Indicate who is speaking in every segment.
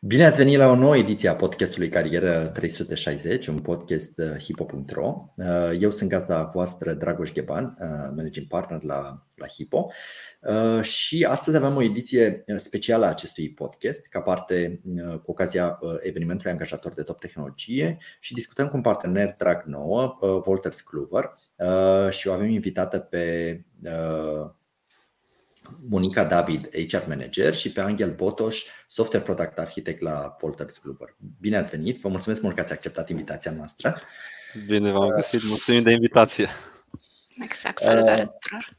Speaker 1: Bine ați venit la o nouă ediție a podcastului Carieră 360, un podcast uh, hipo.ro. Uh, eu sunt gazda voastră, Dragoș Gheban, uh, managing partner la, la Hipo și astăzi avem o ediție specială a acestui podcast, ca parte cu ocazia evenimentului Angajator de Top Tehnologie și discutăm cu un partener drag nouă, Wolters Kluwer, și o avem invitată pe Monica David, HR Manager și pe Angel Botoș, Software Product Architect la Wolters Kluwer. Bine ați venit, vă mulțumesc mult că ați acceptat invitația noastră.
Speaker 2: Bine v-am găsit, mulțumim de invitație.
Speaker 3: Exact, salutare tuturor.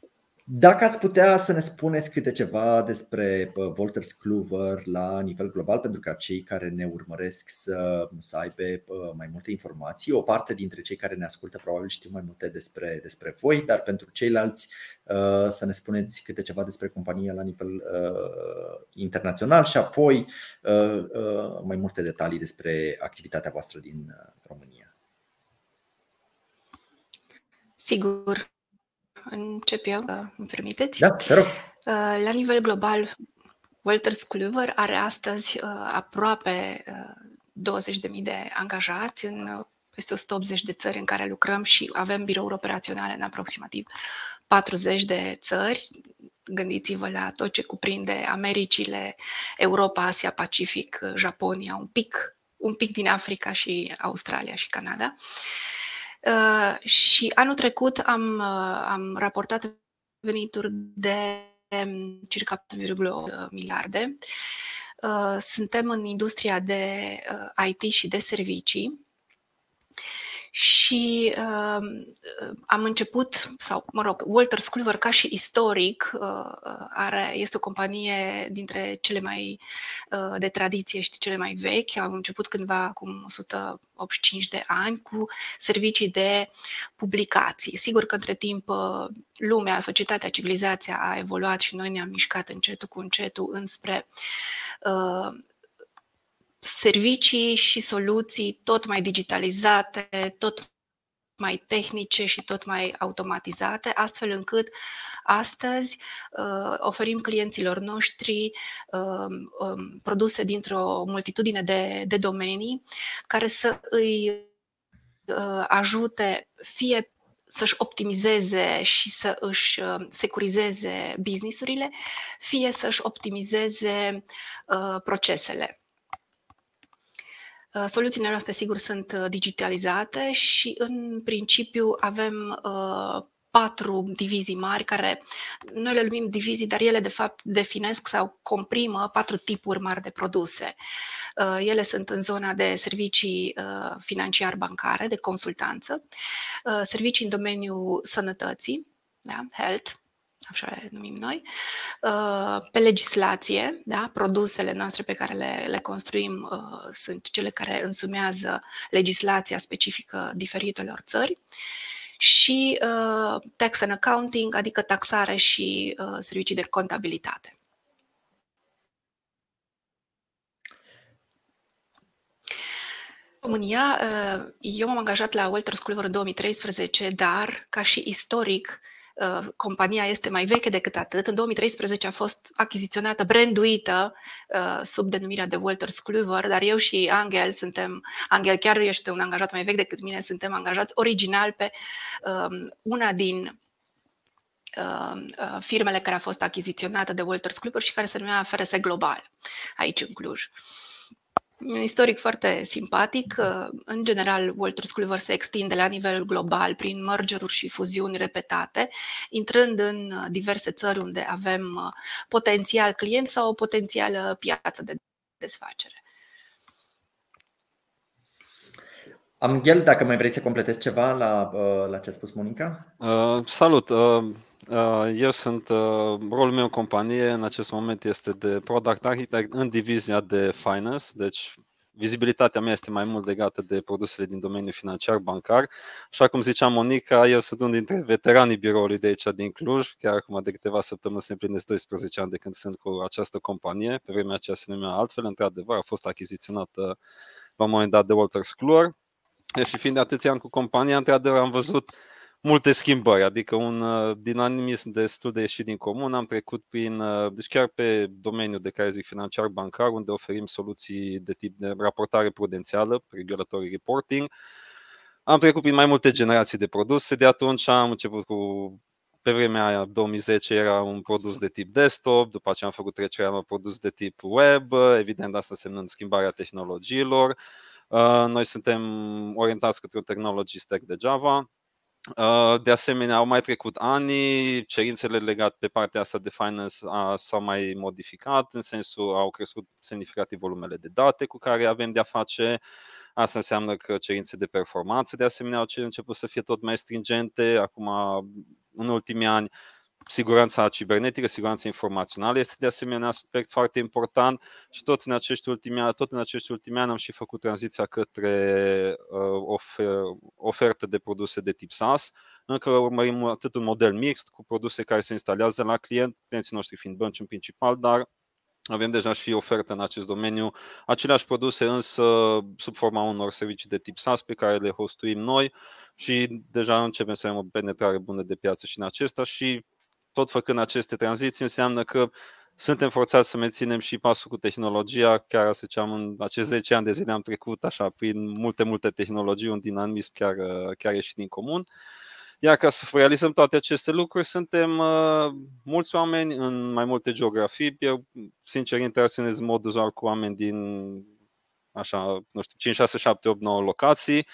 Speaker 1: Dacă ați putea să ne spuneți câte ceva despre Wolters Kluwer la nivel global, pentru ca cei care ne urmăresc să, să aibă mai multe informații. O parte dintre cei care ne ascultă probabil știu mai multe despre, despre voi, dar pentru ceilalți uh, să ne spuneți câte ceva despre compania la nivel uh, internațional și apoi uh, mai multe detalii despre activitatea voastră din România.
Speaker 3: Sigur. Încep eu, îmi permiteți?
Speaker 1: Da, te rog. Uh,
Speaker 3: la nivel global, Walters Kluwer are astăzi uh, aproape 20.000 uh, de angajați în peste 180 de țări în care lucrăm și avem birouri operaționale în aproximativ 40 de țări. Gândiți-vă la tot ce cuprinde Americile, Europa, Asia, Pacific, Japonia, un pic, un pic din Africa și Australia și Canada. Uh, Uh, și anul trecut am, uh, am raportat venituri de um, circa 8,8 miliarde. Uh, suntem în industria de IT și de servicii și uh, am început, sau mă rog, Walter Sculver ca și istoric uh, are, este o companie dintre cele mai uh, de tradiție și cele mai vechi. Am început cândva acum 185 de ani cu servicii de publicații. Sigur că între timp uh, lumea, societatea, civilizația a evoluat și noi ne-am mișcat încetul cu încetul înspre uh, servicii și soluții tot mai digitalizate, tot mai tehnice și tot mai automatizate, astfel încât astăzi uh, oferim clienților noștri uh, um, produse dintr-o multitudine de, de domenii care să îi uh, ajute fie să-și optimizeze și să își uh, securizeze businessurile, fie să-și optimizeze uh, procesele. Uh, soluțiile noastre, sigur, sunt uh, digitalizate și, în principiu, avem uh, patru divizii mari care noi le numim divizii, dar ele de fapt definesc sau comprimă patru tipuri mari de produse. Ele sunt în zona de servicii financiar-bancare, de consultanță, servicii în domeniul sănătății, da, health, așa le numim noi, uh, pe legislație, da? produsele noastre pe care le, le construim uh, sunt cele care însumează legislația specifică diferitelor țări și uh, tax and accounting, adică taxare și servicii de contabilitate. România, eu m-am angajat la Walter School în 2013, dar ca și istoric Uh, compania este mai veche decât atât. În 2013 a fost achiziționată, branduită uh, sub denumirea de Walters Kluwer, dar eu și Angel suntem, Angel chiar este un angajat mai vechi decât mine, suntem angajați original pe um, una din um, uh, firmele care a fost achiziționată de Walters Kluwer și care se numea FRS Global, aici în Cluj. Uh, un istoric foarte simpatic. În general, Walter Sculver se extinde la nivel global prin mergeruri și fuziuni repetate, intrând în diverse țări unde avem potențial client sau o potențială piață de desfacere.
Speaker 1: Amghel, dacă mai vrei să completezi ceva la, la ce a spus Monica?
Speaker 2: Uh, salut! Uh, uh, eu sunt, uh, rolul meu în companie în acest moment este de Product Architect în divizia de Finance, deci vizibilitatea mea este mai mult legată de produsele din domeniul financiar, bancar. Așa cum zicea Monica, eu sunt unul dintre veteranii biroului de aici din Cluj, chiar acum de câteva săptămâni se împlinesc 12 ani de când sunt cu această companie. Pe vremea aceea se numea altfel, într-adevăr, a fost achiziționată la un moment dat de Walters Kluwer. Și fiind de atâția ani cu compania, într-adevăr am văzut multe schimbări, adică un uh, dinamism destul de ieșit din comun. Am trecut prin, uh, deci chiar pe domeniul de care zic financiar bancar, unde oferim soluții de tip de raportare prudențială, regulatory reporting. Am trecut prin mai multe generații de produse. De atunci am început cu pe vremea aia, 2010, era un produs de tip desktop, după aceea am făcut trecerea la un produs de tip web, evident asta însemnând schimbarea tehnologiilor. Uh, noi suntem orientați către un technology stack de Java, Uh, de asemenea, au mai trecut ani, cerințele legate pe partea asta de finance s-au mai modificat, în sensul au crescut semnificativ volumele de date cu care avem de-a face. Asta înseamnă că cerințe de performanță, de asemenea, au început să fie tot mai stringente. Acum, în ultimii ani, Siguranța cibernetică, siguranța informațională este de asemenea un aspect foarte important și tot în acești ultimi ani, tot în acești ultimi ani am și făcut tranziția către uh, ofer, ofertă de produse de tip SaaS. Încă urmărim atât un model mixt cu produse care se instalează la client, clienții noștri fiind bănci în principal, dar avem deja și ofertă în acest domeniu, aceleași produse însă sub forma unor servicii de tip SaaS pe care le hostuim noi și deja începem să avem o penetrare bună de piață și în acesta și tot făcând aceste tranziții, înseamnă că suntem forțați să menținem și pasul cu tehnologia. Chiar, să ziceam, în acești 10 ani de zile am trecut așa prin multe, multe tehnologii, un dinamism chiar, chiar ieșit din comun. Iar ca să realizăm toate aceste lucruri, suntem uh, mulți oameni în mai multe geografii. Eu, sincer, interacționez în mod uzual cu oameni din așa, nu știu, 5, 6, 7, 8, 9 locații.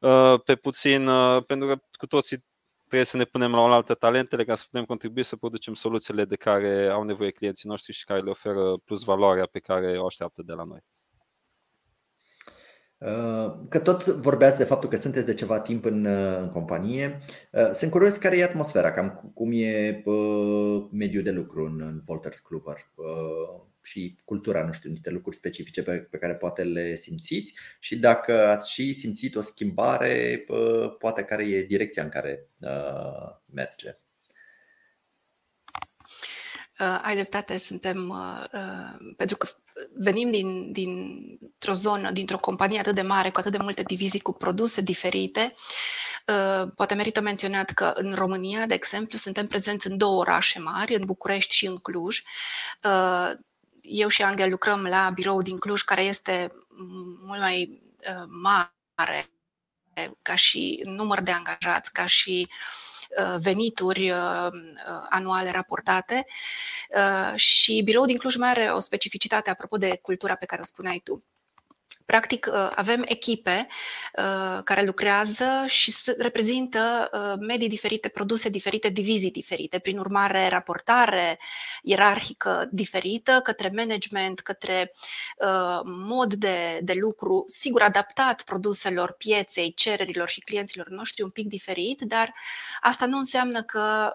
Speaker 2: Uh, pe puțin, uh, pentru că cu toții trebuie să ne punem la oaltă talentele ca să putem contribui să producem soluțiile de care au nevoie clienții noștri și care le oferă plus valoarea pe care o așteaptă de la noi.
Speaker 1: Uh, că tot vorbeați de faptul că sunteți de ceva timp în, uh, în companie. Uh, sunt curios care e atmosfera, cam cum e mediul de lucru în, în Volters Kluwer și cultura, nu știu, niște lucruri specifice pe, pe care poate le simțiți și dacă ați și simțit o schimbare, poate care e direcția în care uh, merge.
Speaker 3: Uh, ai dreptate, suntem, uh, uh, pentru că venim din, dintr-o zonă, dintr-o companie atât de mare, cu atât de multe divizii, cu produse diferite. Uh, poate merită menționat că în România, de exemplu, suntem prezenți în două orașe mari, în București și în Cluj. Uh, eu și Angel lucrăm la birou din Cluj, care este mult mai uh, mare ca și număr de angajați, ca și uh, venituri uh, anuale raportate și biroul din Cluj mai are o specificitate apropo de cultura pe care o spuneai tu. Practic, uh, avem echipe uh, care lucrează și reprezintă uh, medii diferite, produse diferite, divizii diferite. Prin urmare, raportare ierarhică diferită către management, către mod de, de lucru, sigur adaptat produselor, pieței, cererilor și clienților noștri un pic diferit, dar asta nu înseamnă că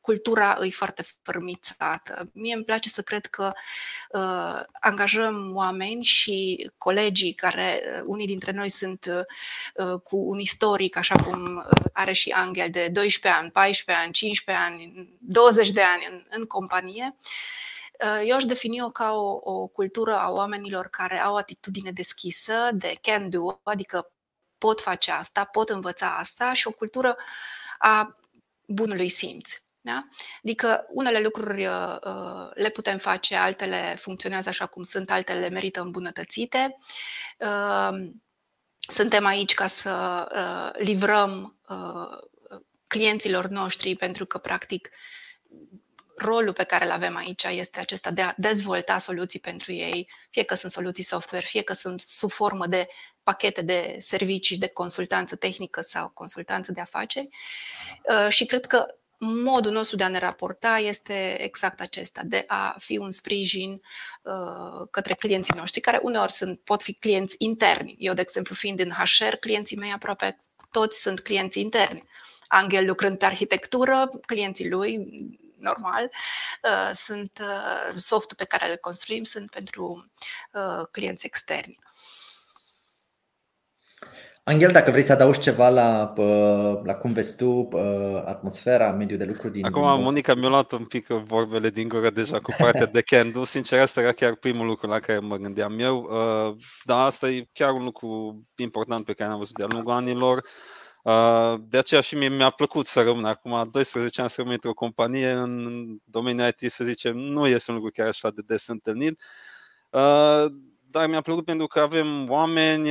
Speaker 3: cultura e foarte fărmițată. Mie îmi place să cred că angajăm oameni și colegii care, uh, unii dintre noi sunt uh, uh, cu un istoric, așa cum are și Angel, de 12 ani, 14 ani, 15 ani, 20 de ani în, în companie, eu aș defini-o ca o, o cultură a oamenilor care au atitudine deschisă, de can do, adică pot face asta, pot învăța asta și o cultură a bunului simț. Da? Adică unele lucruri uh, uh, le putem face, altele funcționează așa cum sunt, altele merită îmbunătățite. Uh, suntem aici ca să uh, livrăm uh, clienților noștri pentru că, practic, rolul pe care îl avem aici este acesta de a dezvolta soluții pentru ei, fie că sunt soluții software, fie că sunt sub formă de pachete de servicii de consultanță tehnică sau consultanță de afaceri. Uh, și cred că modul nostru de a ne raporta este exact acesta, de a fi un sprijin uh, către clienții noștri, care uneori sunt, pot fi clienți interni. Eu, de exemplu, fiind în HR, clienții mei aproape toți sunt clienți interni. Angel lucrând pe arhitectură, clienții lui normal. Sunt softul pe care îl construim sunt pentru clienți externi.
Speaker 1: Angel, dacă vrei să adaugi ceva la, la cum vezi tu atmosfera, mediul de lucru din...
Speaker 2: Acum, Monica mi-a luat un pic vorbele din gură deja cu partea de Candu. Sincer, asta era chiar primul lucru la care mă gândeam eu. Dar asta e chiar un lucru important pe care am văzut de-a lungul anilor. De aceea și mie mi-a plăcut să rămân acum 12 ani să rămân într-o companie în domeniul IT, să zicem, nu este un lucru chiar așa de des întâlnit. Dar mi-a plăcut pentru că avem oameni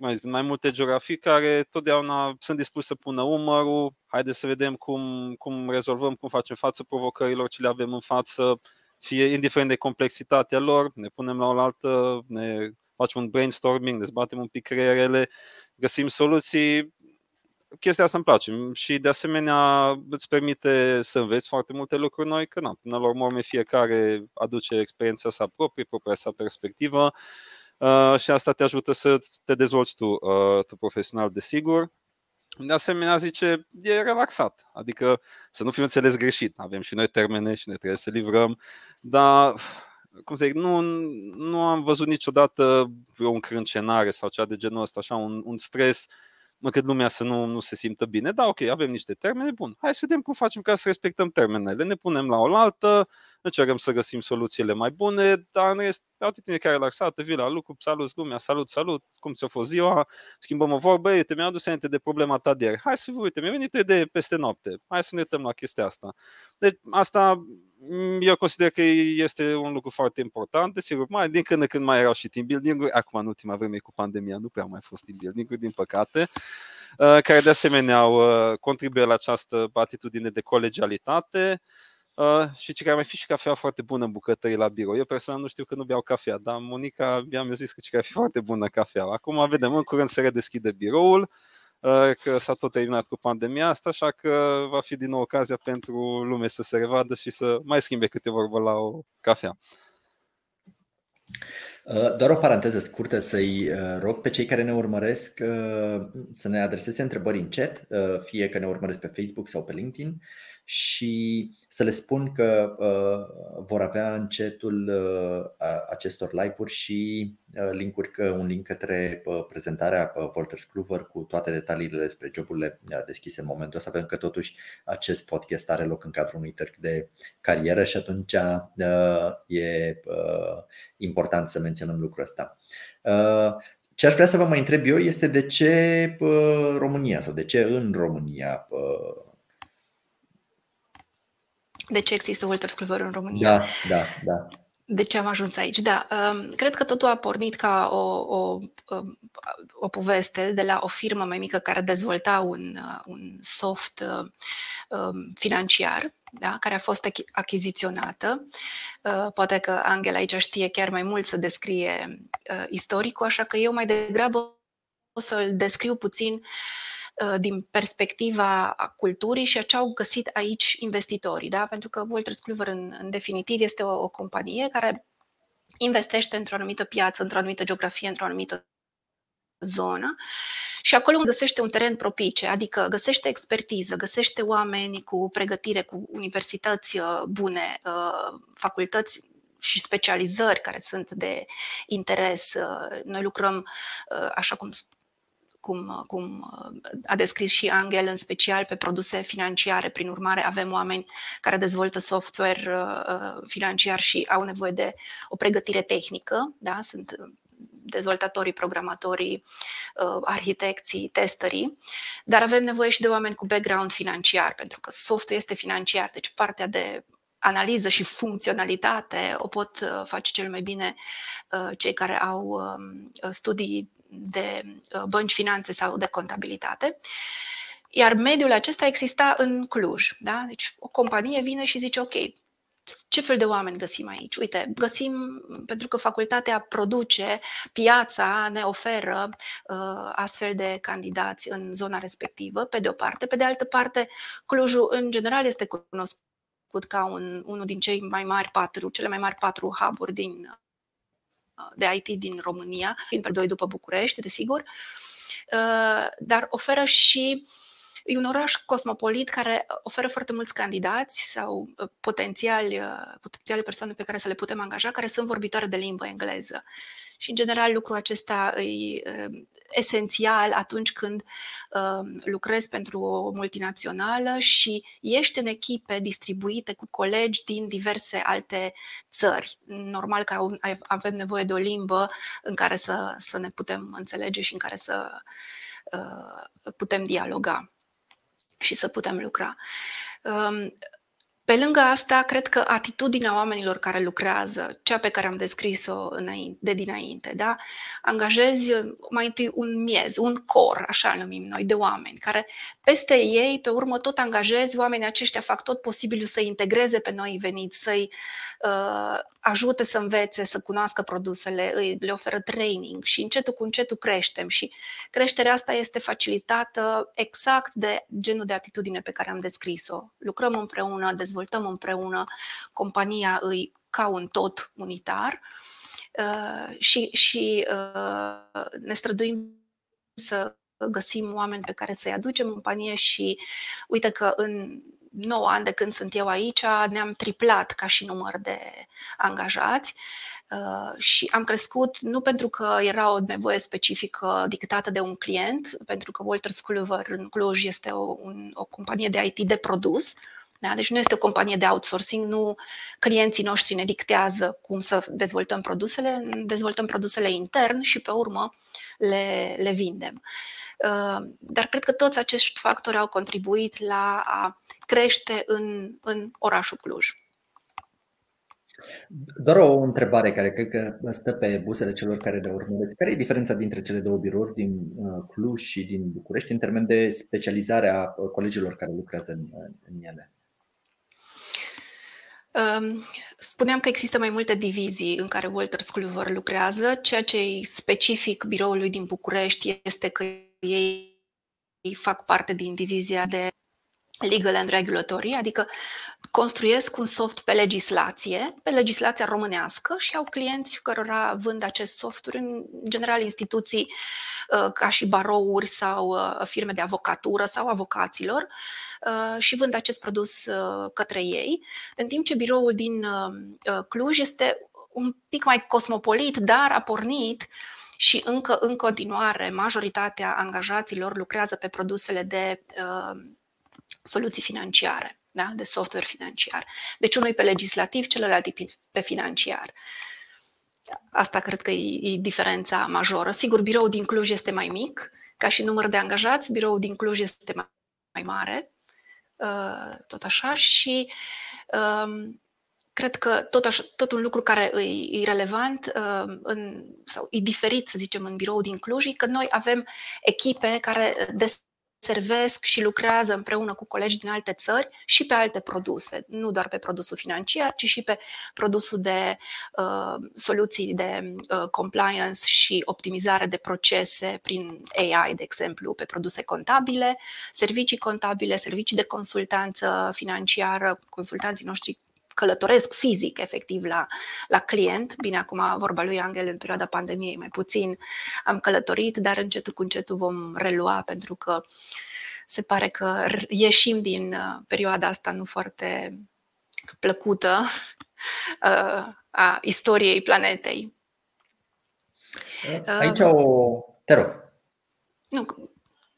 Speaker 2: mai, mai multe geografii care totdeauna sunt dispuși să pună umărul, haideți să vedem cum, cum rezolvăm, cum facem față provocărilor ce le avem în față, fie indiferent de complexitatea lor, ne punem la oaltă, ne facem un brainstorming, dezbatem un pic creierele, găsim soluții. Chestia asta îmi place și de asemenea îți permite să înveți foarte multe lucruri noi, că na, până la urmă fiecare aduce experiența sa proprie, propria sa perspectivă Uh, și asta te ajută să te dezvolți tu, uh, tu profesional, desigur. De asemenea, zice, e relaxat, adică să nu fim înțeles greșit. Avem și noi termene și noi trebuie să livrăm, dar cum să zic, nu, nu am văzut niciodată vreo încrâncenare sau cea de genul ăsta, așa, un, un stres măcar lumea să nu, nu se simtă bine. Da, ok, avem niște termene, bun, hai să vedem cum facem ca să respectăm termenele. Ne punem la oaltă, încercăm să găsim soluțiile mai bune, dar în rest, pe atitudine care relaxată, vii la lucru, salut lumea, salut, salut, cum ți-a fost ziua, schimbăm o vorbă, uite, mi-a adus aminte de problema ta de ieri, hai să uite, mi-a venit o idee peste noapte, hai să ne uităm la chestia asta. Deci asta mm, eu consider că este un lucru foarte important, desigur, mai din când în când mai erau și team building acum în ultima vreme cu pandemia nu prea au mai fost team building din păcate, uh, care de asemenea au uh, contribuit la această atitudine de colegialitate, Uh, și ce care mai fi și cafea foarte bună în bucătării la birou. Eu personal nu știu că nu beau cafea, dar Monica mi-a zis că ce care fi foarte bună cafea. Acum vedem, în curând se redeschide biroul, uh, că s-a tot terminat cu pandemia asta, așa că va fi din nou ocazia pentru lume să se revadă și să mai schimbe câte vorbă la o cafea.
Speaker 1: Uh, doar o paranteză scurtă să-i rog pe cei care ne urmăresc să ne adreseze întrebări în chat, fie că ne urmăresc pe Facebook sau pe LinkedIn și să le spun că uh, vor avea încetul uh, acestor live-uri și uh, linkuri, că un link către uh, prezentarea uh, Walters Clover cu toate detaliile despre joburile uh, deschise în momentul ăsta, pentru că totuși acest podcast are loc în cadrul unui târg de carieră și atunci uh, e uh, important să menționăm lucrul ăsta. Uh, ce aș vrea să vă mai întreb eu este de ce România sau de ce în România
Speaker 3: de ce există Walter Scluver în România.
Speaker 1: Da, da, da.
Speaker 3: De ce am ajuns aici? Da, um, cred că totul a pornit ca o, o, um, o poveste de la o firmă mai mică care dezvolta un, uh, un soft uh, um, financiar, da, care a fost achiziționată. Uh, poate că Angela aici știe chiar mai mult să descrie istoricul, așa că eu mai degrabă o să-l descriu puțin uh, Uh, din perspectiva culturii și a ce au găsit aici investitorii. Da? Pentru că Walters Kluwer, în, în definitiv, este o, o companie care investește într-o anumită piață, într-o anumită geografie, într-o anumită zonă și acolo unde găsește un teren propice, adică găsește expertiză, găsește oameni cu pregătire, cu universități uh, bune, uh, facultăți și specializări care sunt de interes. Noi lucrăm, așa cum cum, cum a descris și Angel, în special pe produse financiare. Prin urmare, avem oameni care dezvoltă software uh, financiar și au nevoie de o pregătire tehnică, da? sunt dezvoltatorii, programatorii, uh, arhitecții, testerii, dar avem nevoie și de oameni cu background financiar, pentru că softul este financiar, deci partea de analiză și funcționalitate o pot uh, face cel mai bine cei care au um, studii de uh, bănci finanțe sau de contabilitate. Iar mediul acesta exista în Cluj. Da? Deci o companie vine și zice, ok, ce fel de oameni găsim aici? Uite, găsim, pentru că facultatea produce, piața ne oferă uh, astfel de candidați în zona respectivă, pe de o parte. Pe de altă parte, Clujul, în general, este cunoscut ca un, unul din cei mai mari patru, cele mai mari patru hub-uri din de IT din România, fiind pe doi după București, desigur, uh, dar oferă și E un oraș cosmopolit care oferă foarte mulți candidați sau potențiali, potențiale persoane pe care să le putem angaja, care sunt vorbitoare de limbă engleză. Și, în general, lucrul acesta e um, esențial atunci când um, lucrezi pentru o multinațională și ești în echipe distribuite cu colegi din diverse alte țări. Normal că avem nevoie de o limbă în care să, să ne putem înțelege și în care să uh, putem dialoga și să putem lucra. Um, pe lângă asta, cred că atitudinea oamenilor care lucrează, cea pe care am descris-o de dinainte, da? angajezi mai întâi un miez, un cor, așa numim noi, de oameni, care peste ei, pe urmă, tot angajezi, oamenii aceștia fac tot posibilul să integreze pe noi veniți, să-i uh, ajute să învețe, să cunoască produsele, îi, le oferă training și încetul cu încetul creștem și creșterea asta este facilitată exact de genul de atitudine pe care am descris-o. Lucrăm împreună, dezvoltăm împreună, compania îi ca un tot unitar uh, și, și uh, ne străduim să găsim oameni pe care să-i aducem în companie și uite că în 9 ani de când sunt eu aici, ne-am triplat ca și număr de angajați uh, și am crescut nu pentru că era o nevoie specifică dictată de un client, pentru că Walter Sculver în Cluj este o, un, o companie de IT de produs, da? Deci nu este o companie de outsourcing, nu clienții noștri ne dictează cum să dezvoltăm produsele, dezvoltăm produsele intern și pe urmă le, le vindem. Uh, dar cred că toți acești factori au contribuit la a crește în, în orașul Cluj.
Speaker 1: Doar o întrebare care cred că stă pe buzele celor care ne urmăresc. Care e diferența dintre cele două birouri din uh, Cluj și din București în termen de specializare a uh, colegilor care lucrează în, în ele?
Speaker 3: Um, spuneam că există mai multe divizii în care Walter Sculver lucrează. Ceea ce e specific biroului din București este că ei fac parte din divizia de legal and regulatory, adică construiesc un soft pe legislație, pe legislația românească și au clienți cărora vând acest software, în general instituții uh, ca și barouri sau uh, firme de avocatură sau avocaților uh, și vând acest produs către ei, în timp ce biroul din Cluj este un pic mai cosmopolit, dar a pornit și încă în continuare majoritatea angajaților lucrează pe produsele de soluții financiare, da? de software financiar. Deci unul e pe legislativ, celălalt e pe financiar. Asta cred că e, e diferența majoră. Sigur, biroul din Cluj este mai mic, ca și număr de angajați, biroul din Cluj este mai, mai mare, uh, tot așa, și um, cred că tot, așa, tot un lucru care e, e relevant uh, în, sau e diferit, să zicem, în birou din Cluj, e că noi avem echipe care des servesc și lucrează împreună cu colegi din alte țări și pe alte produse, nu doar pe produsul financiar, ci și pe produsul de uh, soluții de uh, compliance și optimizare de procese prin AI, de exemplu, pe produse contabile, servicii contabile, servicii de consultanță financiară, consultanții noștri călătoresc fizic, efectiv, la, la client. Bine, acum vorba lui Angel în perioada pandemiei mai puțin am călătorit, dar încetul cu încetul vom relua pentru că se pare că ieșim din uh, perioada asta nu foarte plăcută uh, a istoriei planetei.
Speaker 1: Aici o... Te rog.
Speaker 3: Nu,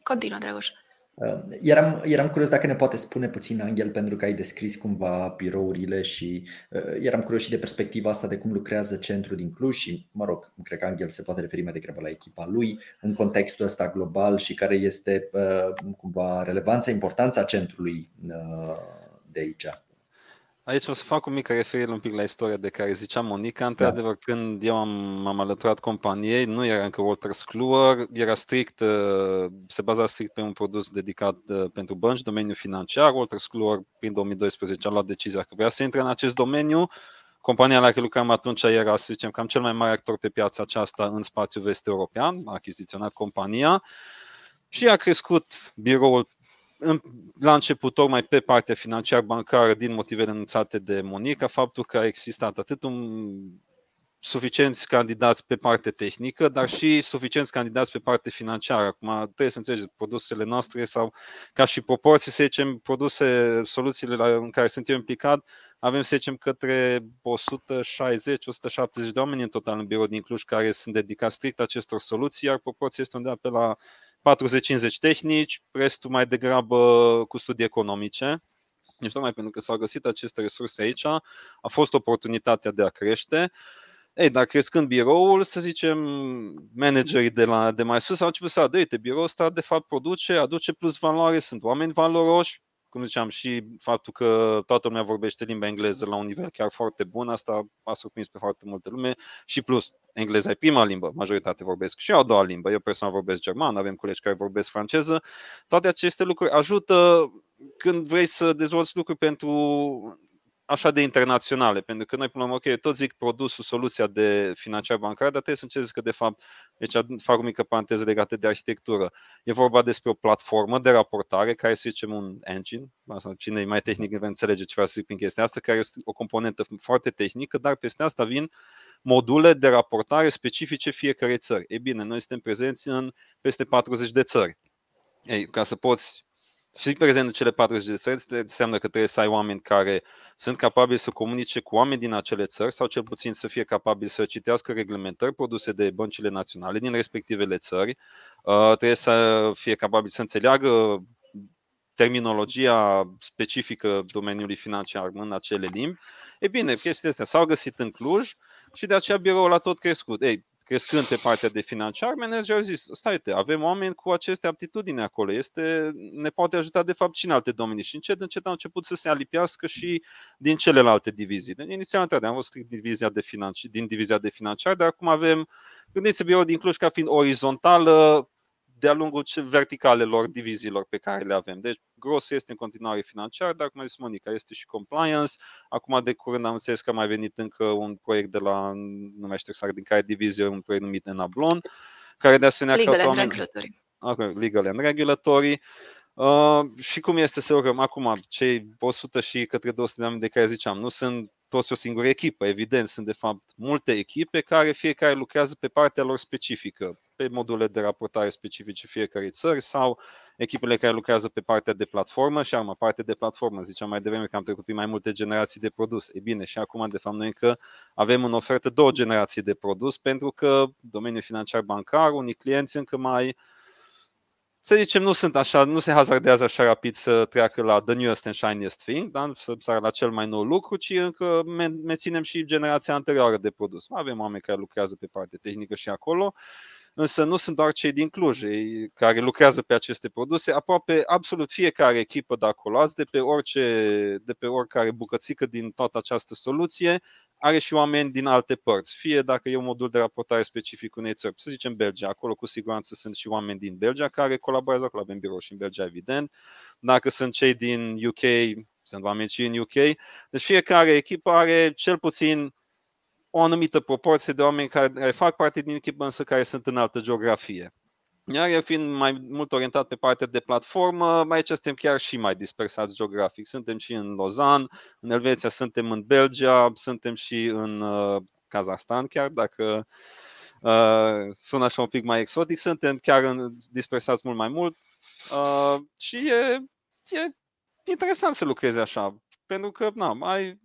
Speaker 3: continuă, Dragoș.
Speaker 1: Uh, eram, eram curios dacă ne poate spune puțin, Angel, pentru că ai descris cumva birourile și uh, eram curios și de perspectiva asta de cum lucrează centrul din Cluj și, mă rog, cred că Angel se poate referi mai degrabă la echipa lui în contextul ăsta global și care este uh, cumva relevanța, importanța centrului uh, de aici.
Speaker 2: Aici o să fac o mică referire un pic la istoria de care zicea Monica. Într-adevăr, da. când eu am, m-am alăturat companiei, nu era încă Walter Kluwer, era strict, uh, se baza strict pe un produs dedicat uh, pentru bănci, domeniul financiar. Walter Kluwer, prin 2012, a luat decizia că vrea să intre în acest domeniu. Compania la care lucram atunci era, să zicem, cam cel mai mare actor pe piața aceasta în spațiul vest european, a achiziționat compania și a crescut biroul în, la început, tocmai pe partea financiar-bancară, din motivele anunțate de Monica, faptul că a existat atât un suficienți candidați pe parte tehnică, dar și suficienți candidați pe parte financiară. Acum trebuie să înțelegeți produsele noastre sau ca și proporții, să zicem, produse, soluțiile în care sunt eu implicat, avem, să zicem, către 160-170 de oameni în total în birou din Cluj care sunt dedicați strict acestor soluții, iar proporția este undeva pe la 40-50 tehnici, restul mai degrabă cu studii economice. Deci tocmai pentru că s-au găsit aceste resurse aici, a fost oportunitatea de a crește. Ei, dar crescând biroul, să zicem, managerii de, la, de mai sus au început să adă, uite, biroul ăsta de fapt produce, aduce plus valoare, sunt oameni valoroși, cum ziceam, și faptul că toată lumea vorbește limba engleză la un nivel chiar foarte bun, asta a surprins pe foarte multă lume. Și plus, engleza e prima limbă, majoritatea vorbesc și a doua limbă, eu personal vorbesc german, avem colegi care vorbesc franceză, toate aceste lucruri ajută când vrei să dezvolți lucruri pentru așa de internaționale, pentru că noi, până la urmă, ok, tot zic produsul, soluția de financiar bancar, dar trebuie să înțelegi că, de fapt, deci fac o mică paranteză legată de arhitectură. E vorba despre o platformă de raportare, care să zicem un engine, asta, cine e mai tehnic va înțelege ce vreau să zic prin chestia asta, care este o componentă foarte tehnică, dar peste asta vin module de raportare specifice fiecare țări. E bine, noi suntem prezenți în peste 40 de țări. Ei, ca să poți fi prezent în cele 40 de țări înseamnă că trebuie să ai oameni care sunt capabili să comunice cu oameni din acele țări sau cel puțin să fie capabili să citească reglementări produse de băncile naționale din respectivele țări. Uh, trebuie să fie capabili să înțeleagă terminologia specifică domeniului financiar în acele limbi. E bine, chestiile astea s-au găsit în Cluj și de aceea biroul a tot crescut. Ei, crescând pe partea de financiar, managerul a zis, stai te, avem oameni cu aceste aptitudini acolo, este, ne poate ajuta de fapt și în alte domenii și încet, încet au început să se alipiască și din celelalte divizii. Deci, inițial, am fost strict divizia de financi, din divizia de financiar, dar acum avem, gândiți-vă birou din Cluj ca fiind orizontală, de-a lungul verticalelor diviziilor pe care le avem. Deci, gros este în continuare financiar, dar, cum a zis Monica, este și compliance. Acum, de curând, am înțeles că a mai venit încă un proiect de la, nu mai știu exact din care divizie, un proiect numit Enablon, care de asemenea...
Speaker 3: Legal and oameni... Regulatory.
Speaker 2: Okay, legal and Regulatory. Uh, și cum este să urăm acum, cei 100 și către 200 de oameni de care ziceam, nu sunt toți o singură echipă, evident, sunt de fapt multe echipe care fiecare lucrează pe partea lor specifică, pe module de raportare specifice fiecare țări sau echipele care lucrează pe partea de platformă și acum partea de platformă, ziceam mai devreme că am trecut prin mai multe generații de produs. E bine, și acum de fapt noi încă avem în ofertă două generații de produs pentru că domeniul financiar bancar, unii clienți încă mai uh, să zicem, nu sunt așa, nu se hazardează așa rapid să treacă la the newest and shiniest thing, da? să sară la cel mai nou lucru, ci încă menținem și generația anterioară de produs. Avem oameni care lucrează pe partea tehnică și acolo, însă nu sunt doar cei din Cluj care lucrează pe aceste produse, aproape absolut fiecare echipă de acolo, azi de pe, orice, de pe oricare bucățică din toată această soluție, are și oameni din alte părți, fie dacă e un modul de raportare specific unei țări, să zicem Belgia, acolo cu siguranță sunt și oameni din Belgia care colaborează, acolo avem birou și în Belgia, evident, dacă sunt cei din UK, sunt oameni și în UK, deci fiecare echipă are cel puțin o anumită proporție de oameni care fac parte din echipă, însă care sunt în altă geografie. Iar eu fiind mai mult orientat pe partea de platformă, aici suntem chiar și mai dispersați geografic. Suntem și în Lausanne, în Elveția suntem în Belgia, suntem și în uh, Kazahstan chiar, dacă uh, sună așa un pic mai exotic, suntem chiar în, dispersați mult mai mult uh, și e, e interesant să lucrezi așa, pentru că na, ai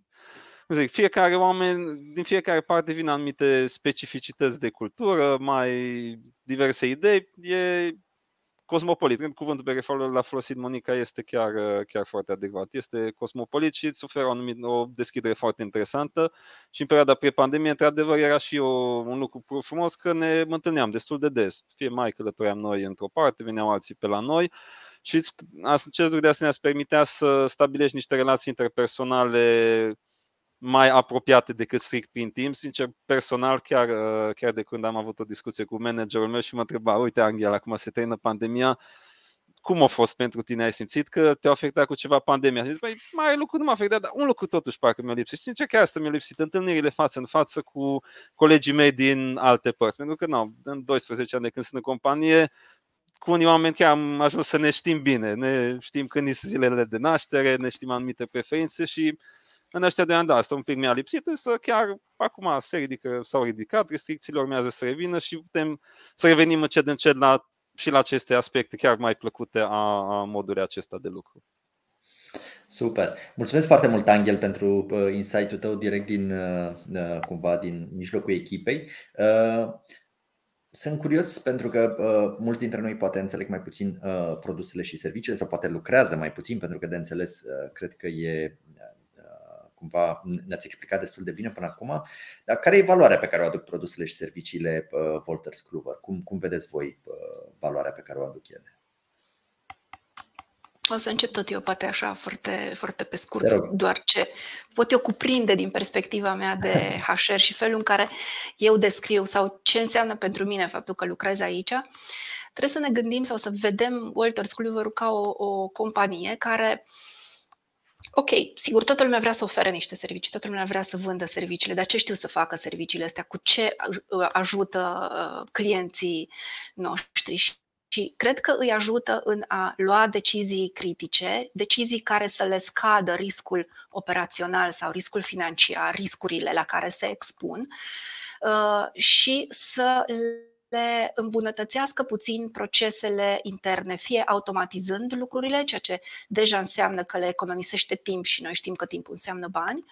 Speaker 2: zic, fiecare oameni, din fiecare parte vin anumite specificități de cultură, mai diverse idei. E cosmopolit. Când cuvântul pe care l-a folosit Monica este chiar, chiar foarte adecvat. Este cosmopolit și îți oferă o, anumit, o deschidere foarte interesantă și în perioada pre-pandemie, într-adevăr, era și o, un lucru frumos că ne întâlneam destul de des. Fie mai călătoream noi într-o parte, veneau alții pe la noi și acest lucru de asemenea îți permitea să stabilești niște relații interpersonale mai apropiate decât strict prin timp. Sincer, personal, chiar, uh, chiar de când am avut o discuție cu managerul meu și mă întreba, uite, Angela, acum se termină pandemia, cum a fost pentru tine? Ai simțit că te-a afectat cu ceva pandemia? Și zic, băi, mai lucru nu m-a afectat, dar un lucru totuși parcă mi-a lipsit. Și sincer, chiar asta mi-a lipsit, întâlnirile față în față cu colegii mei din alte părți. Pentru că, nu, în 12 ani de când sunt în companie, cu unii oameni chiar am ajuns să ne știm bine. Ne știm când sunt zilele de naștere, ne știm anumite preferințe și în ăștia de ani, da, asta un pic mi-a lipsit, însă chiar acum se ridică, s-au ridicat, restricțiile urmează să revină și putem să revenim încet încet la, și la aceste aspecte chiar mai plăcute a, a modului acesta de lucru.
Speaker 1: Super. Mulțumesc foarte mult, Angel, pentru uh, insight-ul tău direct din, uh, uh, cumva, din mijlocul echipei. Uh, sunt curios pentru că uh, mulți dintre noi poate înțeleg mai puțin uh, produsele și serviciile sau poate lucrează mai puțin pentru că de înțeles uh, cred că e uh, cumva ne-ați explicat destul de bine până acum. Dar care e valoarea pe care o aduc produsele și serviciile uh, Volters Kluwer? Cum, cum vedeți voi uh, valoarea pe care o aduc ele?
Speaker 3: O să încep tot eu, poate așa, foarte, foarte pe scurt, doar ce pot eu cuprinde din perspectiva mea de HR și felul în care eu descriu sau ce înseamnă pentru mine faptul că lucrez aici. Trebuie să ne gândim sau să vedem Walters Kluwer ca o, o companie care Ok, sigur, toată lumea vrea să ofere niște servicii, toată lumea vrea să vândă serviciile, dar ce știu să facă serviciile astea, cu ce ajută uh, clienții noștri? Și și cred că îi ajută în a lua decizii critice, decizii care să le scadă riscul operațional sau riscul financiar, riscurile la care se expun uh, și să le îmbunătățească puțin procesele interne, fie automatizând lucrurile, ceea ce deja înseamnă că le economisește timp și noi știm că timpul înseamnă bani,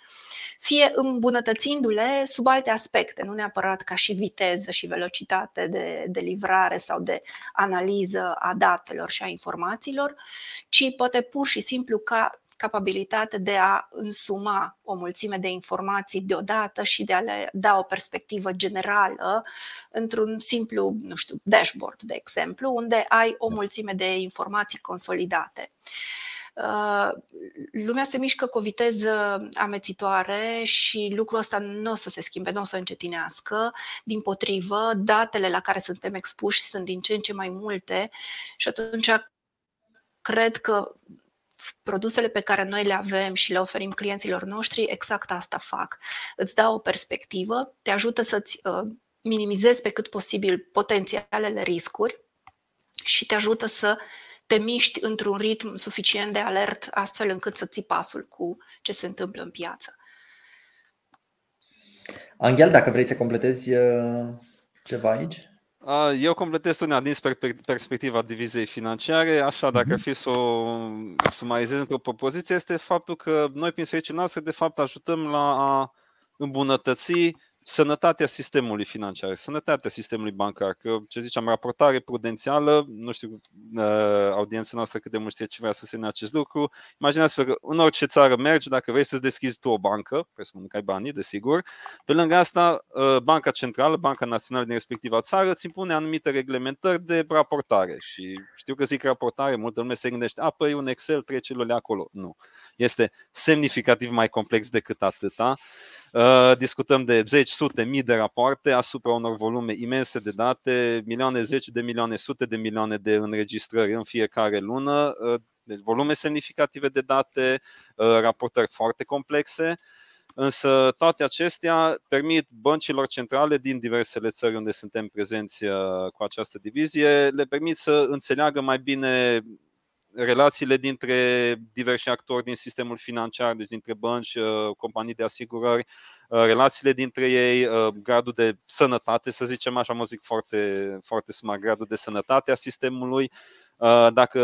Speaker 3: fie îmbunătățindu-le sub alte aspecte, nu neapărat ca și viteză și velocitate de, de livrare sau de analiză a datelor și a informațiilor, ci poate pur și simplu ca capabilitate de a însuma o mulțime de informații deodată și de a le da o perspectivă generală într-un simplu, nu știu, dashboard, de exemplu, unde ai o mulțime de informații consolidate. Uh, lumea se mișcă cu o viteză amețitoare și lucrul ăsta nu o să se schimbe, nu o să încetinească. Din potrivă, datele la care suntem expuși sunt din ce în ce mai multe și atunci cred că produsele pe care noi le avem și le oferim clienților noștri, exact asta fac. Îți dau o perspectivă, te ajută să-ți uh, minimizezi pe cât posibil potențialele riscuri și te ajută să te miști într-un ritm suficient de alert, astfel încât să ții pasul cu ce se întâmplă în piață.
Speaker 1: Angel, dacă vrei să completezi uh, ceva aici?
Speaker 2: Eu completez una din perspectiva divizei financiare, așa dacă ar mhm. fi să o sumarizez într-o propoziție, este faptul că noi prin serviciile noastre de fapt ajutăm la a îmbunătăți sănătatea sistemului financiar, sănătatea sistemului bancar, că ce ziceam, raportare prudențială, nu știu uh, audiența noastră cât de mult știe ce vrea să semne acest lucru. Imaginați-vă că în orice țară mergi, dacă vrei să-ți deschizi tu o bancă, presupun că ai banii, desigur, pe lângă asta, uh, Banca Centrală, Banca Națională din respectiva țară, îți impune anumite reglementări de raportare și știu că zic raportare, multă lume se gândește, a, păi un Excel, trece acolo. Nu. Este semnificativ mai complex decât atâta. Uh, discutăm de zeci, sute, mii de rapoarte asupra unor volume imense de date, milioane, zeci de milioane, sute de milioane de înregistrări în fiecare lună, uh, deci volume semnificative de date, uh, raportări foarte complexe. Însă toate acestea permit băncilor centrale din diversele țări unde suntem prezenți cu această divizie, le permit să înțeleagă mai bine relațiile dintre diversi actori din sistemul financiar, deci dintre bănci, uh, companii de asigurări, uh, relațiile dintre ei, uh, gradul de sănătate, să zicem așa, mă zic foarte, foarte smart, gradul de sănătate a sistemului, dacă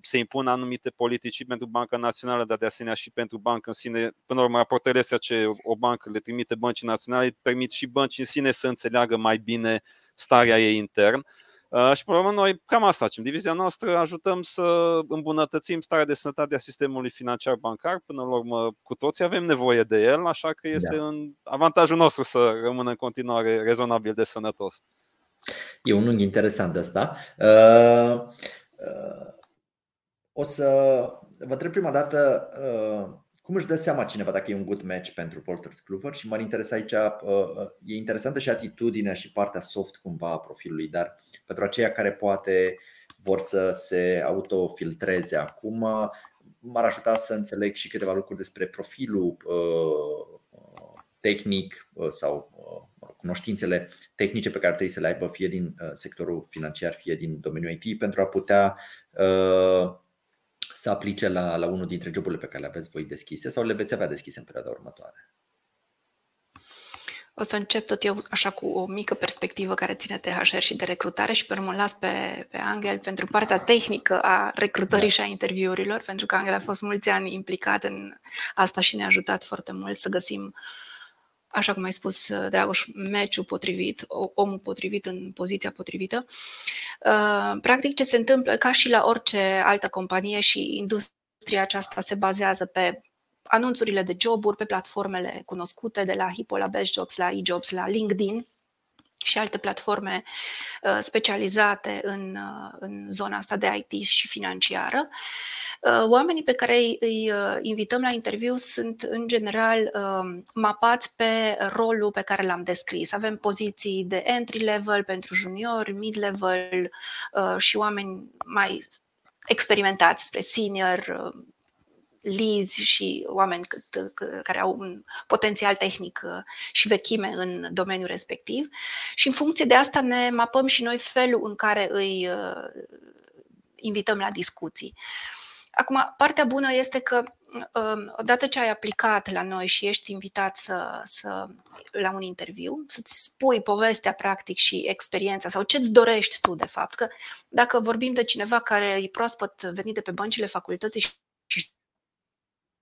Speaker 2: se impun anumite politici pentru Banca Națională, dar de asemenea și pentru bancă în sine. Până la urmă, raportările astea ce o bancă le trimite băncii naționale permit și băncii în sine să înțeleagă mai bine starea ei intern. Uh, și până noi cam asta facem. Divizia noastră ajutăm să îmbunătățim starea de sănătate a sistemului financiar bancar. Până la urmă, cu toții avem nevoie de el, așa că este da. în avantajul nostru să rămână în continuare rezonabil de sănătos.
Speaker 1: E un unghi interesant ăsta. Uh, uh, o să vă întreb prima dată uh, cum își dă seama cineva dacă e un good match pentru Volters Kluwer și m-ar interesa aici, uh, uh, e interesantă și atitudinea și partea soft cumva a profilului, dar pentru aceia care poate vor să se autofiltreze acum, m-ar ajuta să înțeleg și câteva lucruri despre profilul uh, tehnic sau cunoștințele tehnice pe care trebuie să le aibă fie din sectorul financiar, fie din domeniul IT pentru a putea să aplice la, la unul dintre joburile pe care le aveți voi deschise sau le veți avea deschise în perioada următoare?
Speaker 3: O să încep tot eu așa cu o mică perspectivă care ține de HR și de recrutare și pe urmă las pe, pe Angel pentru partea tehnică a recrutării da. și a interviurilor, pentru că Angel a fost mulți ani implicat în asta și ne-a ajutat foarte mult să găsim așa cum ai spus, Dragoș, meciul potrivit, omul potrivit în poziția potrivită. Uh, practic, ce se întâmplă, ca și la orice altă companie și industria aceasta se bazează pe anunțurile de joburi pe platformele cunoscute, de la Hippo la Best Jobs, la eJobs, la LinkedIn și alte platforme uh, specializate în, uh, în zona asta de IT și financiară. Uh, oamenii pe care îi, îi invităm la interviu sunt în general um, mapați pe rolul pe care l-am descris. Avem poziții de entry level pentru juniori, mid level și oameni mai experimentați spre senior, lizi și oameni cât, care au un potențial tehnic uh, și vechime în domeniul respectiv. Și în funcție de asta ne mapăm și noi felul în care îi uh, invităm la discuții. Acum, partea bună este că um, odată ce ai aplicat la noi și ești invitat să, să, la un interviu, să-ți spui povestea practic și experiența sau ce-ți dorești tu de fapt. Că dacă vorbim de cineva care e proaspăt venit de pe băncile facultății și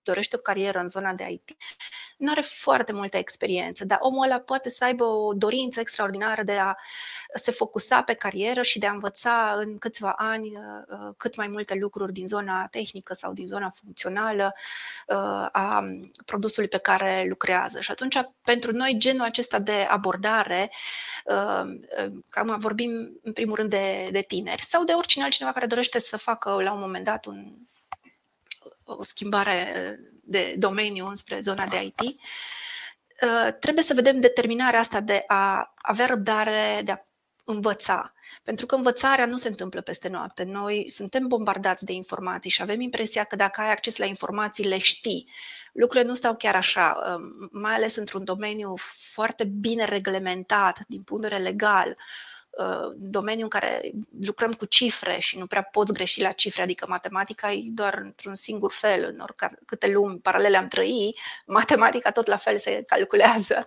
Speaker 3: dorește o carieră în zona de IT, nu are foarte multă experiență, dar omul ăla poate să aibă o dorință extraordinară de a se focusa pe carieră și de a învăța în câțiva ani uh, uh, cât mai multe lucruri din zona tehnică sau din zona funcțională uh, a produsului pe care lucrează. Și atunci, pentru noi, genul acesta de abordare, cam vorbim în primul rând de, de tineri sau de oricine altcineva care dorește să facă la un moment dat un o schimbare de domeniu înspre zona de IT, uh, trebuie să vedem determinarea asta de a avea răbdare, de a învăța. Pentru că învățarea nu se întâmplă peste noapte. Noi suntem bombardați de informații și avem impresia că dacă ai acces la informații, le știi. Lucrurile nu stau chiar așa, um, mai ales într-un domeniu foarte bine reglementat din punct de vedere legal, Uh, domeniu în care lucrăm cu cifre și nu prea poți greși la cifre, adică matematica e doar într-un singur fel, în oricare câte lumi paralele am trăi, matematica tot la fel se calculează.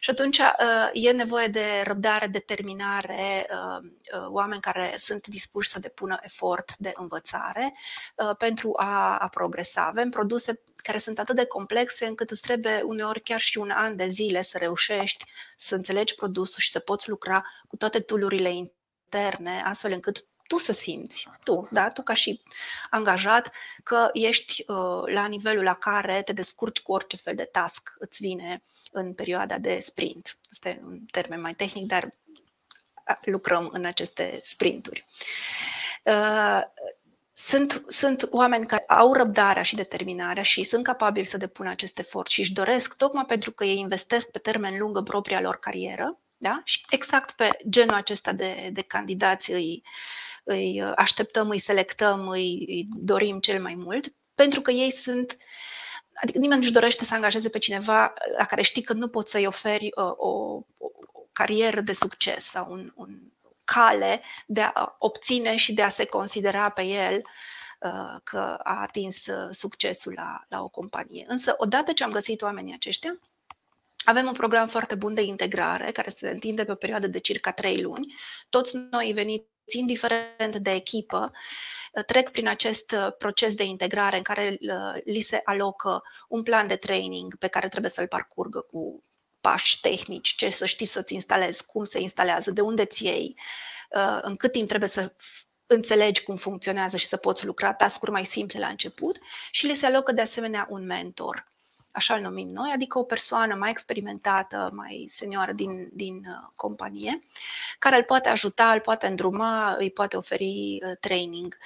Speaker 3: Și atunci uh, e nevoie de răbdare, determinare, uh, oameni care sunt dispuși să depună efort de învățare pentru a, a progresa. Avem produse care sunt atât de complexe încât îți trebuie uneori chiar și un an de zile să reușești să înțelegi produsul și să poți lucra cu toate tulurile interne, astfel încât tu să simți, tu, da, tu ca și angajat, că ești uh, la nivelul la care te descurci cu orice fel de task îți vine în perioada de sprint. Este un termen mai tehnic, dar lucrăm în aceste sprinturi. Uh, sunt, sunt oameni care au răbdarea și determinarea și sunt capabili să depună acest efort și își doresc, tocmai pentru că ei investesc pe termen lung în propria lor carieră, da? și exact pe genul acesta de, de candidați îi, îi așteptăm, îi selectăm, îi, îi dorim cel mai mult, pentru că ei sunt Adică nimeni nu-și dorește să angajeze pe cineva la care știi că nu poți să-i oferi uh, o, o, o carieră de succes sau un, un, cale de a obține și de a se considera pe el uh, că a atins uh, succesul la, la o companie. Însă, odată ce am găsit oamenii aceștia, avem un program foarte bun de integrare care se întinde pe o perioadă de circa 3 luni. Toți noi veniți indiferent de echipă, uh, trec prin acest proces de integrare în care li se alocă un plan de training pe care trebuie să-l parcurgă cu pași tehnici, ce să știi să-ți instalezi, cum se instalează, de unde ți iei, uh, în cât timp trebuie să înțelegi cum funcționează și să poți lucra tascuri mai simple la început și le se alocă de asemenea un mentor așa îl numim noi, adică o persoană mai experimentată, mai senioară din, din uh, companie, care îl poate ajuta, îl poate îndruma, îi poate oferi uh, training.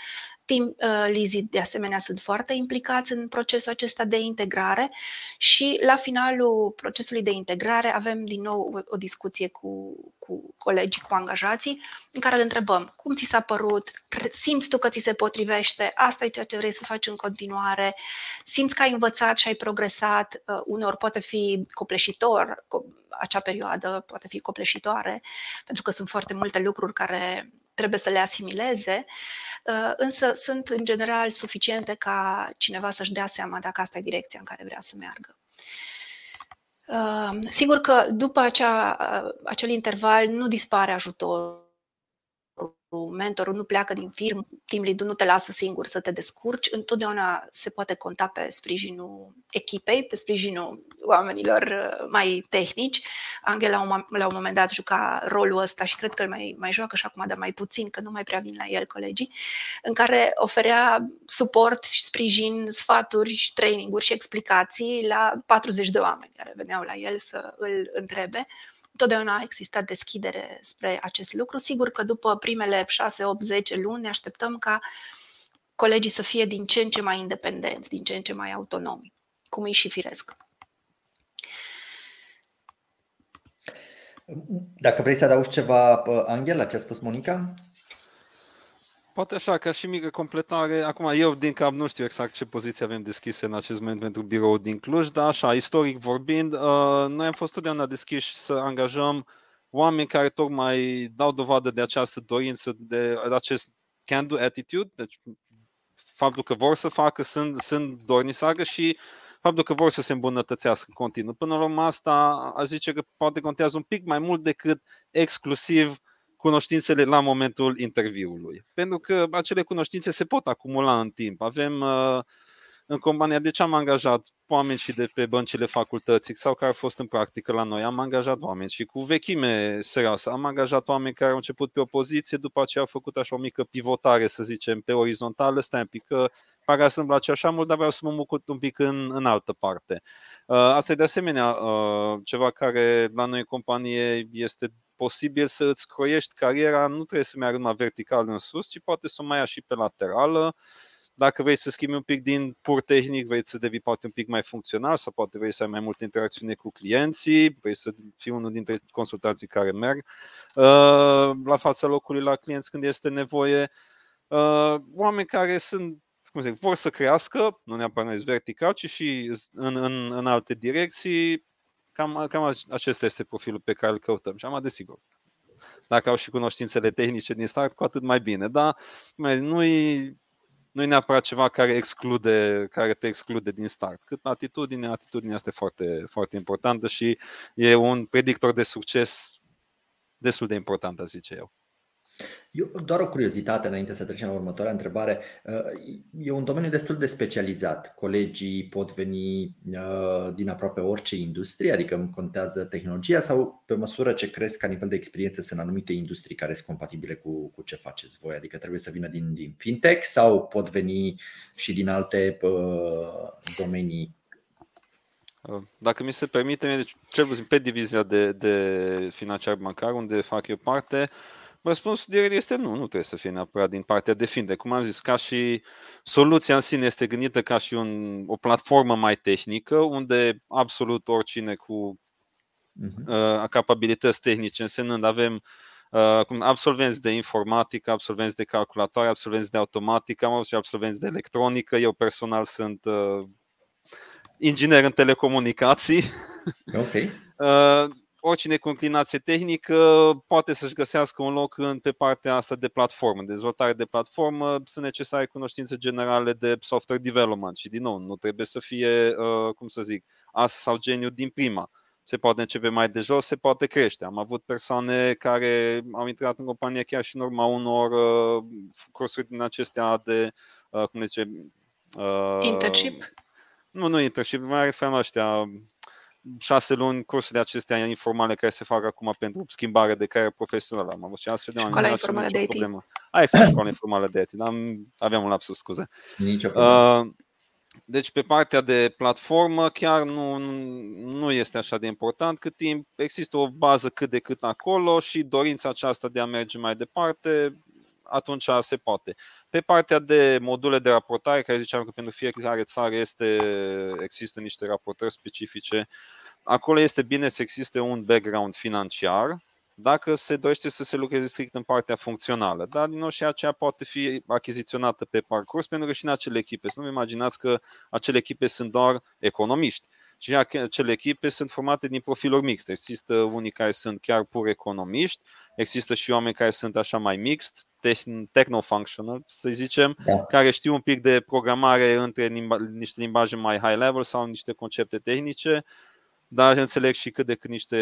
Speaker 3: Team uh, Lizzy, de asemenea, sunt foarte implicați în procesul acesta de integrare și la finalul procesului de integrare avem din nou o, o discuție cu, cu colegii, cu angajații, în care le întrebăm cum ți s-a părut, simți tu că ți se potrivește, asta e ceea ce vrei să faci în continuare, simți că ai învățat și ai progresat, uh, uneori poate fi copleșitor, acea perioadă poate fi copleșitoare, pentru că sunt foarte multe lucruri care trebuie să le asimileze, însă sunt în general suficiente ca cineva să-și dea seama dacă asta e direcția în care vrea să meargă. Sigur că după acea, acel interval nu dispare ajutorul mentorul nu pleacă din firm, team lead nu te lasă singur să te descurci, întotdeauna se poate conta pe sprijinul echipei, pe sprijinul oamenilor uh, mai tehnici. Angela la un moment dat juca rolul ăsta și cred că îl mai, mai joacă și acum, dar mai puțin, că nu mai prea vin la el colegii, în care oferea suport și sprijin, sfaturi și traininguri și explicații la 40 de oameni care veneau la el să îl întrebe. Totdeauna a existat deschidere spre acest lucru. Sigur că după primele 6, 8, 10 luni ne așteptăm ca colegii să fie din ce în ce mai independenți, din ce în ce mai autonomi, cum e și firesc.
Speaker 1: Dacă vrei să adaugi ceva, Angel, la ce a spus Monica?
Speaker 2: Poate așa, ca și mică completare. Acum, eu din cap nu știu exact ce poziție avem deschise în acest moment pentru birou din Cluj, dar așa, istoric vorbind, uh, noi am fost totdeauna deschiși să angajăm oameni care tocmai dau dovadă de această dorință, de acest can-do attitude, deci faptul că vor să facă, sunt, sunt dorni să facă și faptul că vor să se îmbunătățească continuu. Până la urmă asta, aș zice că poate contează un pic mai mult decât exclusiv uh, cunoștințele la momentul interviului. Pentru că acele cunoștințe se pot acumula în timp. Avem uh, în compania, de ce am angajat oameni și de pe băncile facultății sau care au fost în practică la noi, am angajat oameni și cu vechime serioasă, am angajat oameni care au început pe o poziție, după aceea au făcut așa o mică pivotare, să zicem, pe orizontală, stai un pic că pare să-mi place așa mult, dar vreau să mă mucut un pic în, în altă parte. Uh, asta e de asemenea uh, ceva care la noi în companie este posibil să îți croiești cariera, nu trebuie să meargă numai vertical în sus, ci poate să o mai ia și pe laterală. Dacă vrei să schimbi un pic din pur tehnic, vrei să devii poate un pic mai funcțional sau poate vrei să ai mai multe interacțiune cu clienții, vrei să fii unul dintre consultanții care merg uh, la fața locului la clienți când este nevoie. Uh, oameni care sunt cum zic, vor să crească, nu neapărat vertical, ci și în, în, în alte direcții, Cam, cam acesta este profilul pe care îl căutăm și am desigur. Dacă au și cunoștințele tehnice din start, cu atât mai bine. Dar nu-i, nu-i neapărat ceva care, exclude, care te exclude din start. Cât atitudine, atitudinea este foarte, foarte importantă și e un predictor de succes destul de important, zice eu.
Speaker 1: Eu, doar o curiozitate înainte să trecem la următoarea întrebare. E un domeniu destul de specializat. Colegii pot veni uh, din aproape orice industrie, adică contează tehnologia sau pe măsură ce cresc ca nivel de experiență sunt anumite industrii care sunt compatibile cu, cu ce faceți voi? Adică trebuie să vină din, din fintech sau pot veni și din alte uh, domenii
Speaker 2: uh, dacă mi se permite, deci, cel puțin pe divizia de, de financiar bancar, unde fac eu parte, uh, Răspunsul direct este nu, nu trebuie să fie neapărat din partea de fintech. Cum am zis, ca și soluția în sine este gândită ca și un, o platformă mai tehnică, unde absolut oricine cu uh-huh. uh, capabilități tehnice, însemnând avem uh, absolvenți de informatică, absolvenți de calculatoare, absolvenți de automatică, am avut și absolvenți de electronică. Eu personal sunt uh, inginer în telecomunicații.
Speaker 1: Ok.
Speaker 2: uh, oricine cu inclinație tehnică poate să-și găsească un loc în, pe partea asta de platformă, dezvoltare de platformă, sunt necesare cunoștințe generale de software development și din nou, nu trebuie să fie, uh, cum să zic, as sau geniu din prima. Se poate începe mai de jos, se poate crește. Am avut persoane care au intrat în companie chiar și în urma unor uh, cursuri din acestea de, uh, cum zice,
Speaker 3: uh, internship?
Speaker 2: Nu, nu internship, mai referam la ăștia, șase luni cursurile acestea informale care se fac acum pentru schimbare de carieră profesională. Am avut și astfel de
Speaker 3: Școala informală de IT. Problemă.
Speaker 2: A, exact, școala informală de IT. Am, aveam un lapsus, scuze.
Speaker 1: Nicio uh,
Speaker 2: deci pe partea de platformă chiar nu, nu este așa de important cât timp există o bază cât de cât acolo și dorința aceasta de a merge mai departe, atunci se poate. Pe partea de module de raportare, care ziceam că pentru fiecare țară este, există niște raportări specifice, acolo este bine să existe un background financiar, dacă se dorește să se lucreze strict în partea funcțională. Dar, din nou, și aceea poate fi achiziționată pe parcurs, pentru că și în acele echipe, să nu vă imaginați că acele echipe sunt doar economiști, ci acele echipe sunt formate din profiluri mixte. Există unii care sunt chiar pur economiști Există și oameni care sunt așa mai mixed, techno-functional, să zicem, da. care știu un pic de programare între limba, niște limbaje mai high level sau niște concepte tehnice, dar înțeleg și cât de cât niște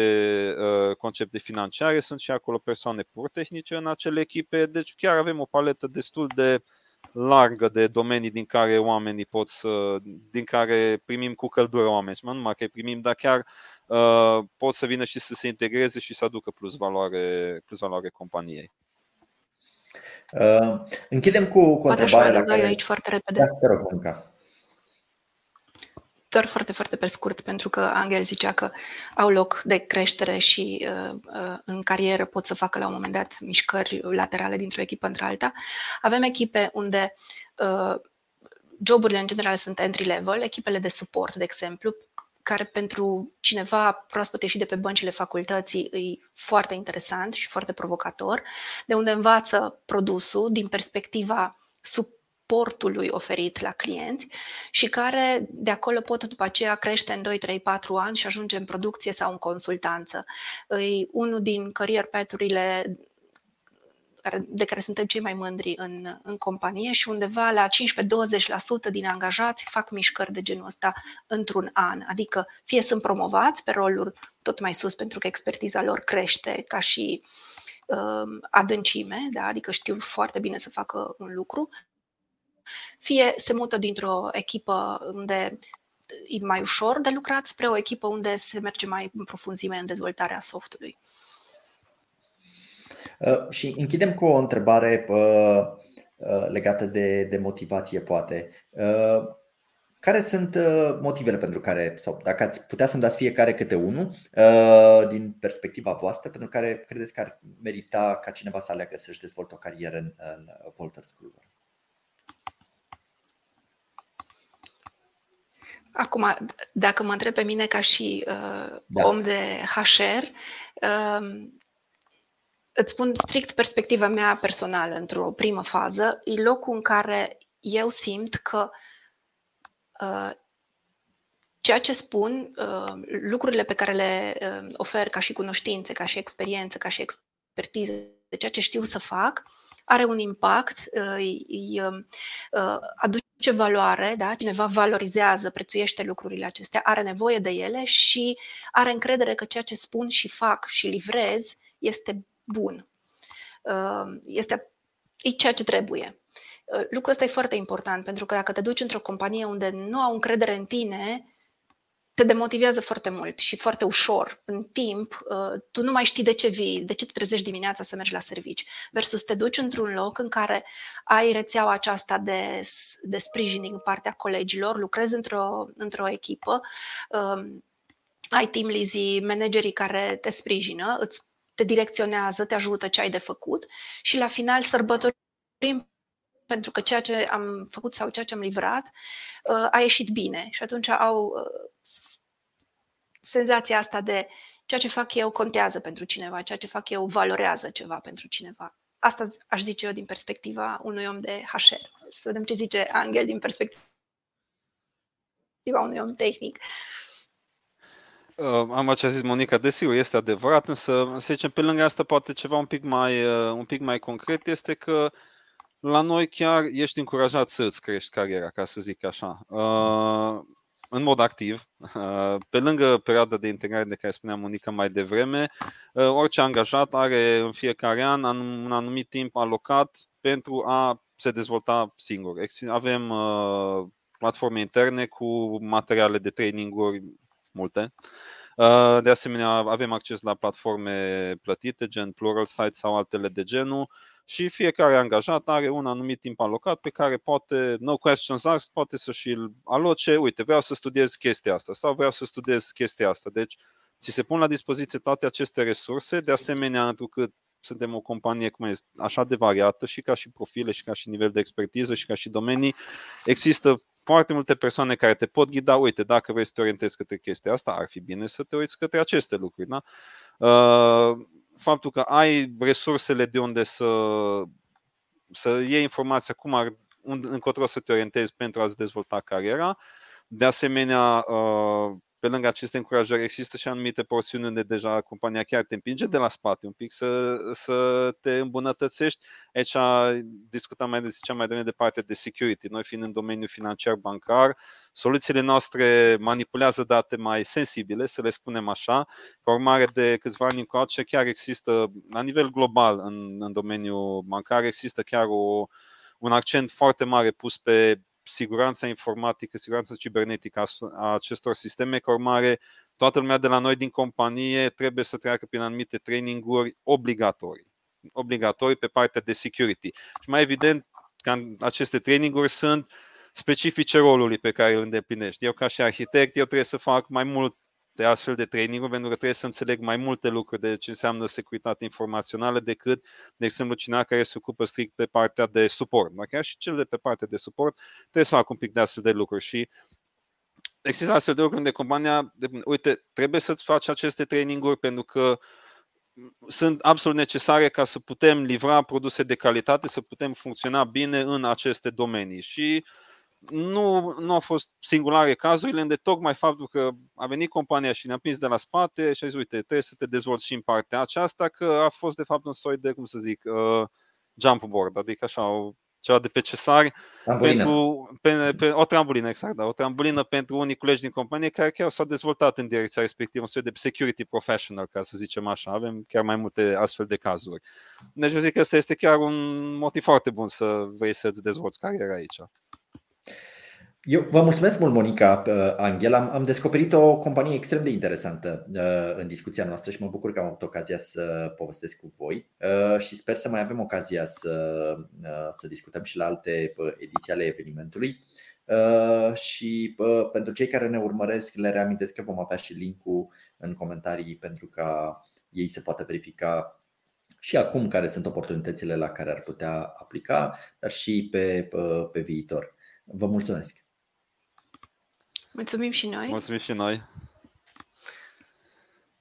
Speaker 2: uh, concepte financiare. Sunt și acolo persoane pur tehnice în acele echipe, deci chiar avem o paletă destul de largă de domenii din care oamenii pot să, din care primim cu căldură oameni, nu numai că îi primim, dar chiar uh, pot să vină și să se integreze și să aducă plus valoare, plus valoare companiei.
Speaker 1: Uh, închidem cu, cu o întrebare la care...
Speaker 3: eu aici foarte repede.
Speaker 1: Da, te rog, Monica.
Speaker 3: Doar foarte, foarte pe scurt, pentru că Angel zicea că au loc de creștere și uh, uh, în carieră pot să facă la un moment dat mișcări laterale dintr-o echipă între alta. Avem echipe unde uh, joburile în general sunt entry level, echipele de suport, de exemplu, care pentru cineva proaspăt ieșit de pe băncile facultății e foarte interesant și foarte provocator, de unde învață produsul din perspectiva suportului oferit la clienți și care de acolo pot după aceea crește în 2, 3, 4 ani și ajunge în producție sau în consultanță. E unul din career path-urile de care suntem cei mai mândri în, în companie și undeva la 15-20% din angajați fac mișcări de genul ăsta într-un an. Adică fie sunt promovați pe roluri tot mai sus pentru că expertiza lor crește ca și uh, adâncime, da? adică știu foarte bine să facă un lucru, fie se mută dintr-o echipă unde e mai ușor de lucrat spre o echipă unde se merge mai în profunzime în dezvoltarea softului.
Speaker 1: Uh, și închidem cu o întrebare uh, uh, legată de, de motivație, poate. Care sunt motivele pentru care, sau dacă ați putea să-mi dați fiecare câte unul, din perspectiva voastră, pentru care credeți că ar merita ca cineva să aleagă să-și dezvolte o carieră în, în Wolters Kluwer?
Speaker 3: Acum, dacă mă întreb pe mine ca și uh, da. om de HR, uh, îți spun strict perspectiva mea personală într-o primă fază, e locul în care eu simt că uh, ceea ce spun, uh, lucrurile pe care le uh, ofer ca și cunoștințe, ca și experiență, ca și expertiză, de ceea ce știu să fac, are un impact, uh, îi, uh, aduce valoare, da? cineva valorizează, prețuiește lucrurile acestea, are nevoie de ele și are încredere că ceea ce spun și fac și livrez este bun. Uh, este e ceea ce trebuie. Uh, lucrul ăsta e foarte important, pentru că dacă te duci într-o companie unde nu au încredere în tine, te demotivează foarte mult și foarte ușor. În timp, uh, tu nu mai știi de ce vii, de ce te trezești dimineața să mergi la servici, versus te duci într-un loc în care ai rețeaua aceasta de, de sprijin din partea colegilor, lucrezi într-o, într-o echipă, ai team lead managerii care te sprijină, îți te direcționează, te ajută ce ai de făcut și la final sărbătorim pentru că ceea ce am făcut sau ceea ce am livrat uh, a ieșit bine și atunci au uh, senzația asta de ceea ce fac eu contează pentru cineva, ceea ce fac eu valorează ceva pentru cineva. Asta aș zice eu din perspectiva unui om de HR. Să vedem ce zice Angel din perspectiva unui om tehnic. Uh,
Speaker 2: Uh, am ce a zis Monica, desigur, este adevărat, însă, să zicem, pe lângă asta, poate ceva un pic mai, uh, un pic mai concret este că la noi chiar ești încurajat să îți crești cariera, ca să zic așa, uh, în mod activ. Pe lângă perioada de integrare de care spunea Monica mai devreme, orice angajat are în fiecare an un anumit timp alocat pentru a se dezvolta singur. Avem platforme interne cu materiale de traininguri multe. Uh, de asemenea, avem acces la platforme plătite, gen Plural Site sau altele de genul și fiecare angajat are un anumit timp alocat pe care poate, no questions asked, poate să și-l aloce, uite, vreau să studiez chestia asta sau vreau să studiez chestia asta. Deci, ți se pun la dispoziție toate aceste resurse, de asemenea, pentru că suntem o companie cum este, așa de variată și ca și profile și ca și nivel de expertiză și ca și domenii, există foarte multe persoane care te pot ghida, uite, dacă vrei să te orientezi către chestia asta, ar fi bine să te uiți către aceste lucruri. Da? Uh, faptul că ai resursele de unde să, să iei informația cum ar, încotro să te orientezi pentru a-ți dezvolta cariera, de asemenea, uh, pe lângă aceste încurajări, există și anumite porțiuni unde deja compania chiar te împinge de la spate un pic să, să te îmbunătățești. Aici discutam mai, ziceam mai devreme de partea de security. Noi fiind în domeniul financiar bancar, soluțiile noastre manipulează date mai sensibile, să le spunem așa. Ca urmare de câțiva ani încoace, chiar există, la nivel global, în, în domeniul bancar, există chiar o, un accent foarte mare pus pe siguranța informatică, siguranța cibernetică a acestor sisteme, ca urmare toată lumea de la noi din companie trebuie să treacă prin anumite traininguri obligatorii obligatorii pe partea de security. Și mai evident, că aceste traininguri sunt specifice rolului pe care îl îndeplinești. Eu ca și arhitect, eu trebuie să fac mai mult de astfel de training pentru că trebuie să înțeleg mai multe lucruri de ce înseamnă securitate informațională decât, de exemplu, cineva care se ocupă strict pe partea de suport. Dar chiar și cel de pe partea de suport trebuie să facă un pic de astfel de lucruri și există astfel de lucruri unde compania, de, uite, trebuie să-ți faci aceste traininguri pentru că sunt absolut necesare ca să putem livra produse de calitate, să putem funcționa bine în aceste domenii. Și nu, nu au fost singulare cazurile, unde tocmai faptul că a venit compania și ne-a prins de la spate și a zis, uite, trebuie să te dezvolți și în partea aceasta, că a fost de fapt un soi de, cum să zic, uh, jump board, adică așa, ceva de pe cesari, pentru, pe, pe, o trambulină, exact, da, o trambulină pentru unii colegi din companie care chiar s-au dezvoltat în direcția respectivă, un soi de security professional, ca să zicem așa, avem chiar mai multe astfel de cazuri. Deci eu zic că ăsta este chiar un motiv foarte bun să vrei să-ți dezvolți cariera aici.
Speaker 1: Eu vă mulțumesc mult, Monica uh, Angel. Am, am descoperit o companie extrem de interesantă uh, în discuția noastră și mă bucur că am avut ocazia să povestesc cu voi uh, și sper să mai avem ocazia să, să discutăm și la alte ediții ale evenimentului. Și pentru cei care ne urmăresc, le reamintesc că vom avea și linkul în comentarii pentru ca ei să poată verifica și acum care sunt oportunitățile la care ar putea aplica, dar și pe, pe, pe viitor. Vă mulțumesc!
Speaker 3: Mulțumim și noi!
Speaker 2: Mulțumim și noi!